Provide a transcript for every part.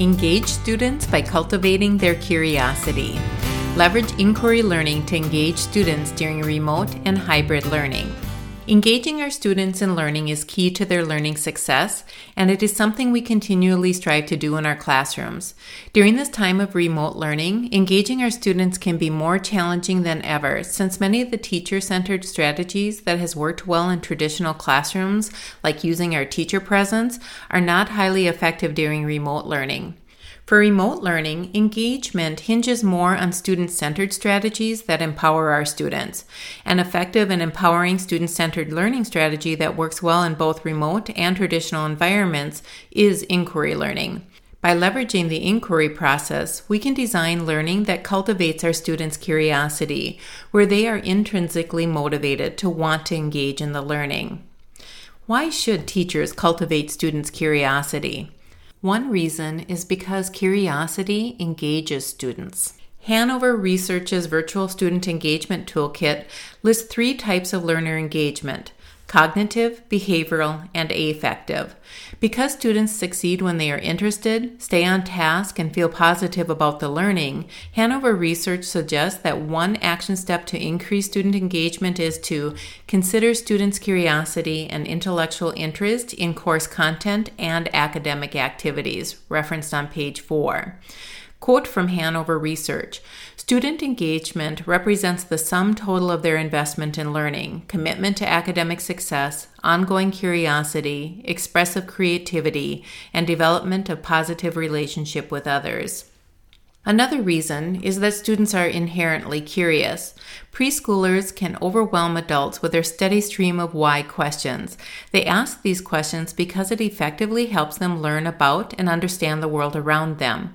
Engage students by cultivating their curiosity. Leverage inquiry learning to engage students during remote and hybrid learning. Engaging our students in learning is key to their learning success, and it is something we continually strive to do in our classrooms. During this time of remote learning, engaging our students can be more challenging than ever since many of the teacher centered strategies that has worked well in traditional classrooms, like using our teacher presence, are not highly effective during remote learning. For remote learning, engagement hinges more on student centered strategies that empower our students. An effective and empowering student centered learning strategy that works well in both remote and traditional environments is inquiry learning. By leveraging the inquiry process, we can design learning that cultivates our students' curiosity, where they are intrinsically motivated to want to engage in the learning. Why should teachers cultivate students' curiosity? One reason is because curiosity engages students. Hanover Research's Virtual Student Engagement Toolkit lists three types of learner engagement cognitive, behavioral, and affective. Because students succeed when they are interested, stay on task, and feel positive about the learning, Hanover research suggests that one action step to increase student engagement is to consider students' curiosity and intellectual interest in course content and academic activities, referenced on page 4. Quote from Hanover Research Student engagement represents the sum total of their investment in learning, commitment to academic success, ongoing curiosity, expressive creativity, and development of positive relationship with others. Another reason is that students are inherently curious. Preschoolers can overwhelm adults with their steady stream of why questions. They ask these questions because it effectively helps them learn about and understand the world around them.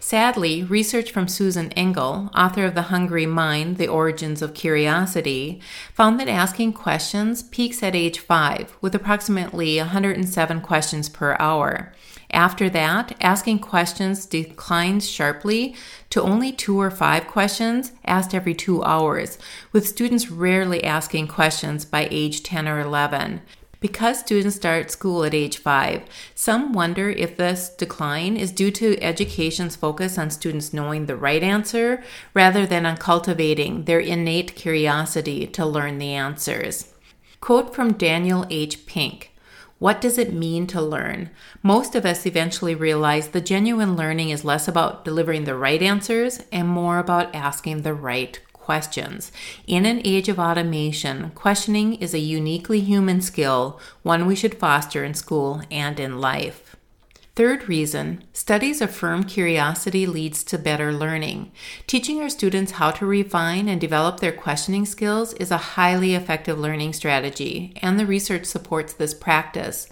Sadly, research from Susan Engel, author of The Hungry Mind The Origins of Curiosity, found that asking questions peaks at age 5, with approximately 107 questions per hour. After that, asking questions declines sharply to only two or five questions asked every two hours, with students rarely asking questions by age 10 or 11. Because students start school at age 5, some wonder if this decline is due to education's focus on students knowing the right answer rather than on cultivating their innate curiosity to learn the answers. Quote from Daniel H. Pink what does it mean to learn? Most of us eventually realize the genuine learning is less about delivering the right answers and more about asking the right questions. In an age of automation, questioning is a uniquely human skill, one we should foster in school and in life. Third reason studies affirm curiosity leads to better learning. Teaching our students how to refine and develop their questioning skills is a highly effective learning strategy, and the research supports this practice.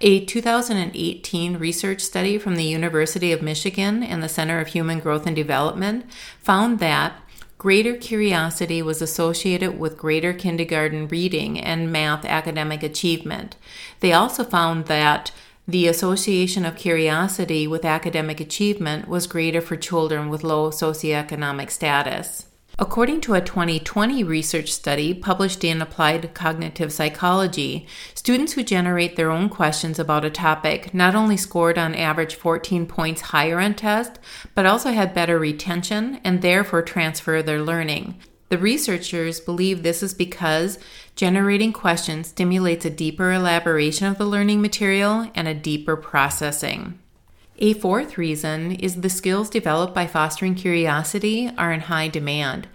A 2018 research study from the University of Michigan and the Center of Human Growth and Development found that Greater curiosity was associated with greater kindergarten reading and math academic achievement. They also found that the association of curiosity with academic achievement was greater for children with low socioeconomic status. According to a 2020 research study published in Applied Cognitive Psychology, students who generate their own questions about a topic not only scored on average 14 points higher on test, but also had better retention and therefore transfer their learning. The researchers believe this is because generating questions stimulates a deeper elaboration of the learning material and a deeper processing. A fourth reason is the skills developed by fostering curiosity are in high demand.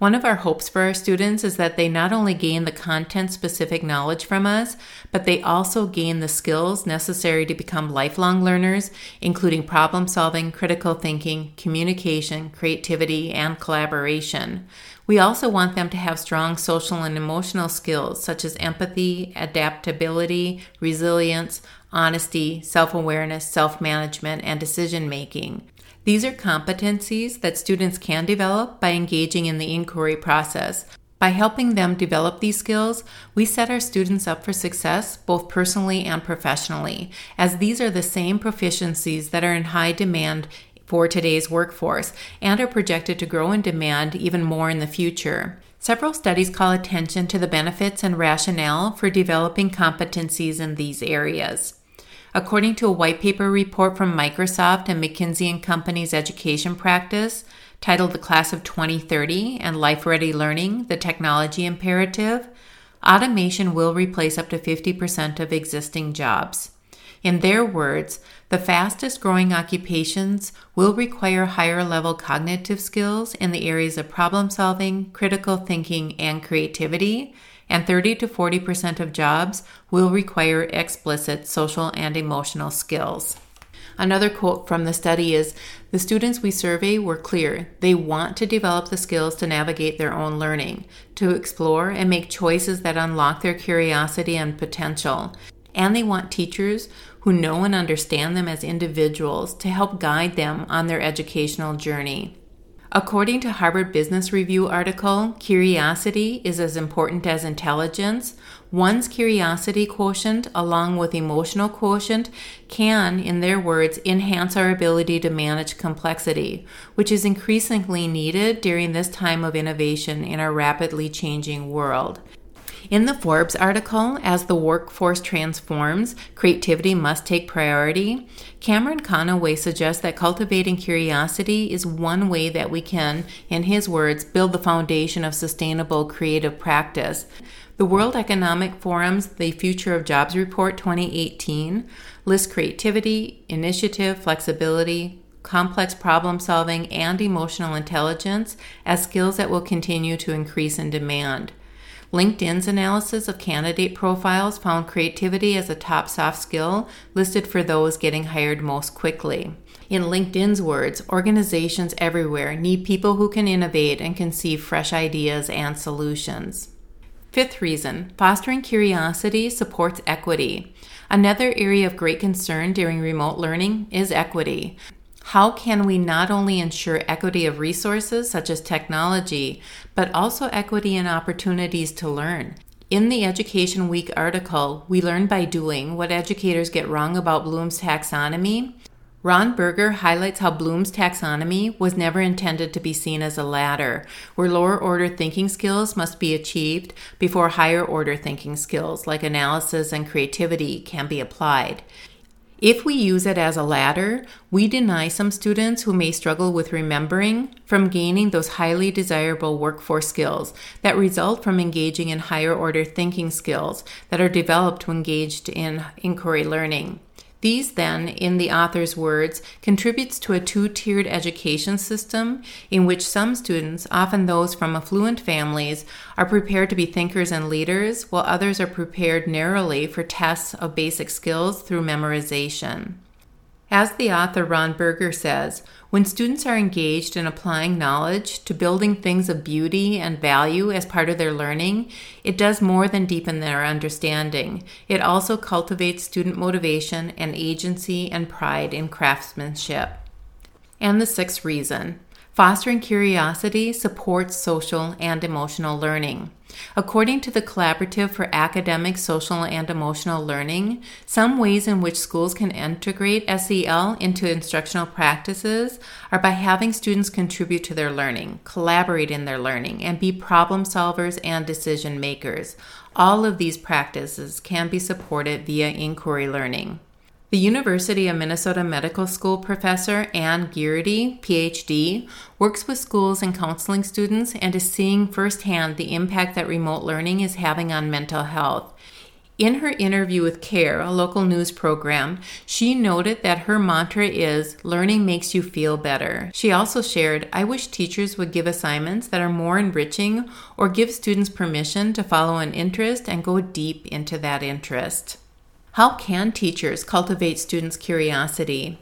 One of our hopes for our students is that they not only gain the content specific knowledge from us, but they also gain the skills necessary to become lifelong learners, including problem solving, critical thinking, communication, creativity, and collaboration. We also want them to have strong social and emotional skills such as empathy, adaptability, resilience, honesty, self awareness, self management, and decision making. These are competencies that students can develop by engaging in the inquiry process. By helping them develop these skills, we set our students up for success both personally and professionally, as these are the same proficiencies that are in high demand for today's workforce and are projected to grow in demand even more in the future. Several studies call attention to the benefits and rationale for developing competencies in these areas. According to a white paper report from Microsoft and McKinsey and Company's education practice titled The Class of 2030 and Life Ready Learning The Technology Imperative, automation will replace up to 50% of existing jobs. In their words, the fastest growing occupations will require higher level cognitive skills in the areas of problem solving, critical thinking, and creativity, and 30 to 40% of jobs will require explicit social and emotional skills. Another quote from the study is The students we survey were clear. They want to develop the skills to navigate their own learning, to explore and make choices that unlock their curiosity and potential. And they want teachers who know and understand them as individuals to help guide them on their educational journey. According to Harvard Business Review article, curiosity is as important as intelligence. One's curiosity quotient, along with emotional quotient, can, in their words, enhance our ability to manage complexity, which is increasingly needed during this time of innovation in our rapidly changing world. In the Forbes article, As the Workforce Transforms, Creativity Must Take Priority, Cameron Conaway suggests that cultivating curiosity is one way that we can, in his words, build the foundation of sustainable creative practice. The World Economic Forum's The Future of Jobs Report 2018 lists creativity, initiative, flexibility, complex problem solving, and emotional intelligence as skills that will continue to increase in demand. LinkedIn's analysis of candidate profiles found creativity as a top soft skill listed for those getting hired most quickly. In LinkedIn's words, organizations everywhere need people who can innovate and conceive fresh ideas and solutions. Fifth reason fostering curiosity supports equity. Another area of great concern during remote learning is equity. How can we not only ensure equity of resources such as technology, but also equity in opportunities to learn? In the Education Week article, We Learn by Doing What Educators Get Wrong About Bloom's Taxonomy, Ron Berger highlights how Bloom's taxonomy was never intended to be seen as a ladder, where lower order thinking skills must be achieved before higher order thinking skills like analysis and creativity can be applied. If we use it as a ladder, we deny some students who may struggle with remembering from gaining those highly desirable workforce skills that result from engaging in higher order thinking skills that are developed when engaged in inquiry learning. These, then, in the author's words, contributes to a two-tiered education system in which some students, often those from affluent families, are prepared to be thinkers and leaders, while others are prepared narrowly for tests of basic skills through memorization. As the author Ron Berger says, when students are engaged in applying knowledge to building things of beauty and value as part of their learning, it does more than deepen their understanding. It also cultivates student motivation and agency and pride in craftsmanship. And the sixth reason fostering curiosity supports social and emotional learning. According to the Collaborative for Academic, Social, and Emotional Learning, some ways in which schools can integrate SEL into instructional practices are by having students contribute to their learning, collaborate in their learning, and be problem solvers and decision makers. All of these practices can be supported via inquiry learning. The University of Minnesota Medical School professor Anne Gearity, PhD, works with schools and counseling students and is seeing firsthand the impact that remote learning is having on mental health. In her interview with KARE, a local news program, she noted that her mantra is learning makes you feel better. She also shared, I wish teachers would give assignments that are more enriching or give students permission to follow an interest and go deep into that interest. How can teachers cultivate students' curiosity?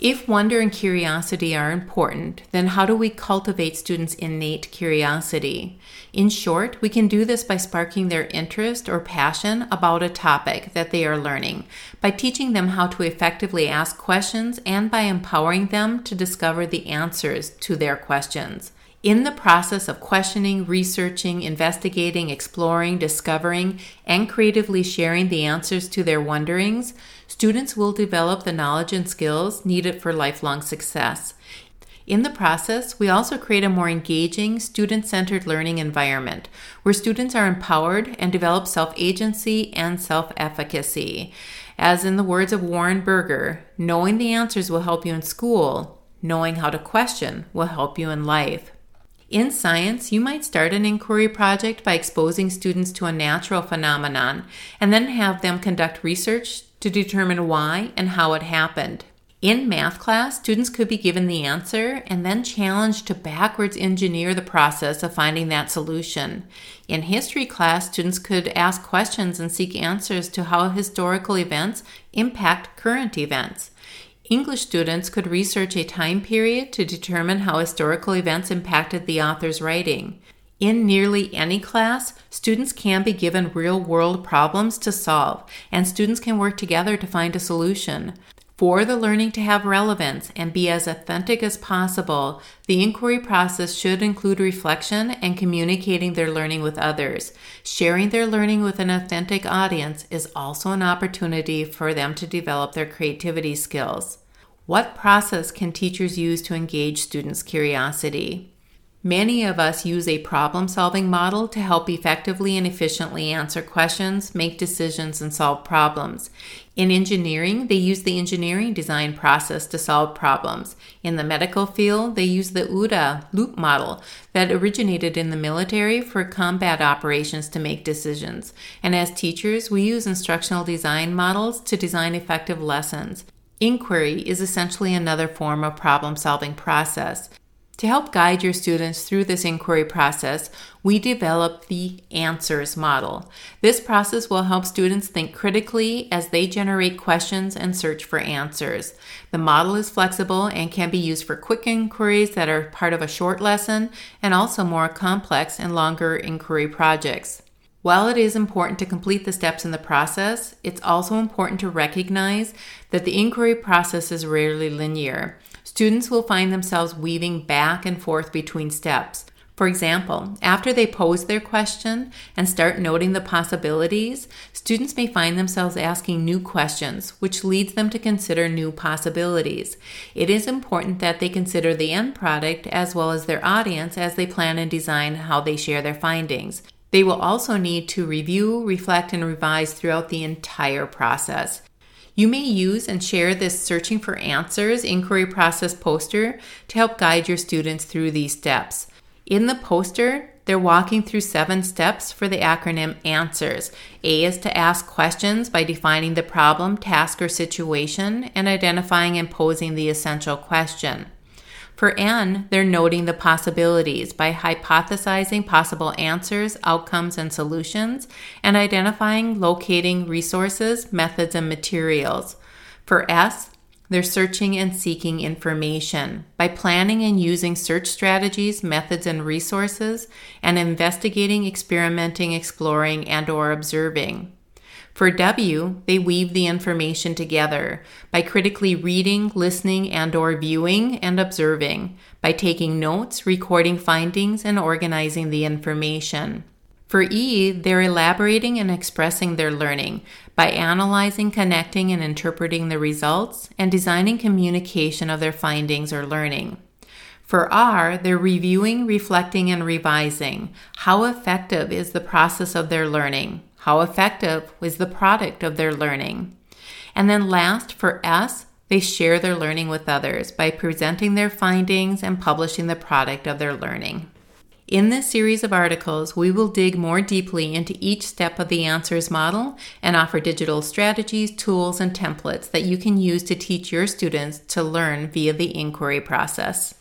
If wonder and curiosity are important, then how do we cultivate students' innate curiosity? In short, we can do this by sparking their interest or passion about a topic that they are learning, by teaching them how to effectively ask questions, and by empowering them to discover the answers to their questions. In the process of questioning, researching, investigating, exploring, discovering, and creatively sharing the answers to their wonderings, students will develop the knowledge and skills needed for lifelong success. In the process, we also create a more engaging, student centered learning environment where students are empowered and develop self agency and self efficacy. As in the words of Warren Berger, knowing the answers will help you in school, knowing how to question will help you in life. In science, you might start an inquiry project by exposing students to a natural phenomenon and then have them conduct research to determine why and how it happened. In math class, students could be given the answer and then challenged to backwards engineer the process of finding that solution. In history class, students could ask questions and seek answers to how historical events impact current events. English students could research a time period to determine how historical events impacted the author's writing. In nearly any class, students can be given real world problems to solve, and students can work together to find a solution. For the learning to have relevance and be as authentic as possible, the inquiry process should include reflection and communicating their learning with others. Sharing their learning with an authentic audience is also an opportunity for them to develop their creativity skills. What process can teachers use to engage students' curiosity? Many of us use a problem solving model to help effectively and efficiently answer questions, make decisions, and solve problems. In engineering, they use the engineering design process to solve problems. In the medical field, they use the OODA loop model that originated in the military for combat operations to make decisions. And as teachers, we use instructional design models to design effective lessons. Inquiry is essentially another form of problem solving process. To help guide your students through this inquiry process, we developed the answers model. This process will help students think critically as they generate questions and search for answers. The model is flexible and can be used for quick inquiries that are part of a short lesson and also more complex and longer inquiry projects. While it is important to complete the steps in the process, it's also important to recognize that the inquiry process is rarely linear. Students will find themselves weaving back and forth between steps. For example, after they pose their question and start noting the possibilities, students may find themselves asking new questions, which leads them to consider new possibilities. It is important that they consider the end product as well as their audience as they plan and design how they share their findings. They will also need to review, reflect, and revise throughout the entire process. You may use and share this Searching for Answers inquiry process poster to help guide your students through these steps. In the poster, they're walking through seven steps for the acronym ANSWERS. A is to ask questions by defining the problem, task, or situation and identifying and posing the essential question. For N, they're noting the possibilities by hypothesizing possible answers, outcomes, and solutions, and identifying, locating resources, methods, and materials. For S, they're searching and seeking information by planning and using search strategies, methods, and resources, and investigating, experimenting, exploring, and or observing. For W, they weave the information together by critically reading, listening, and or viewing and observing, by taking notes, recording findings, and organizing the information. For E, they're elaborating and expressing their learning by analyzing, connecting, and interpreting the results and designing communication of their findings or learning. For R, they're reviewing, reflecting, and revising. How effective is the process of their learning? How effective was the product of their learning? And then last, for S, they share their learning with others by presenting their findings and publishing the product of their learning. In this series of articles, we will dig more deeply into each step of the answers model and offer digital strategies, tools, and templates that you can use to teach your students to learn via the inquiry process.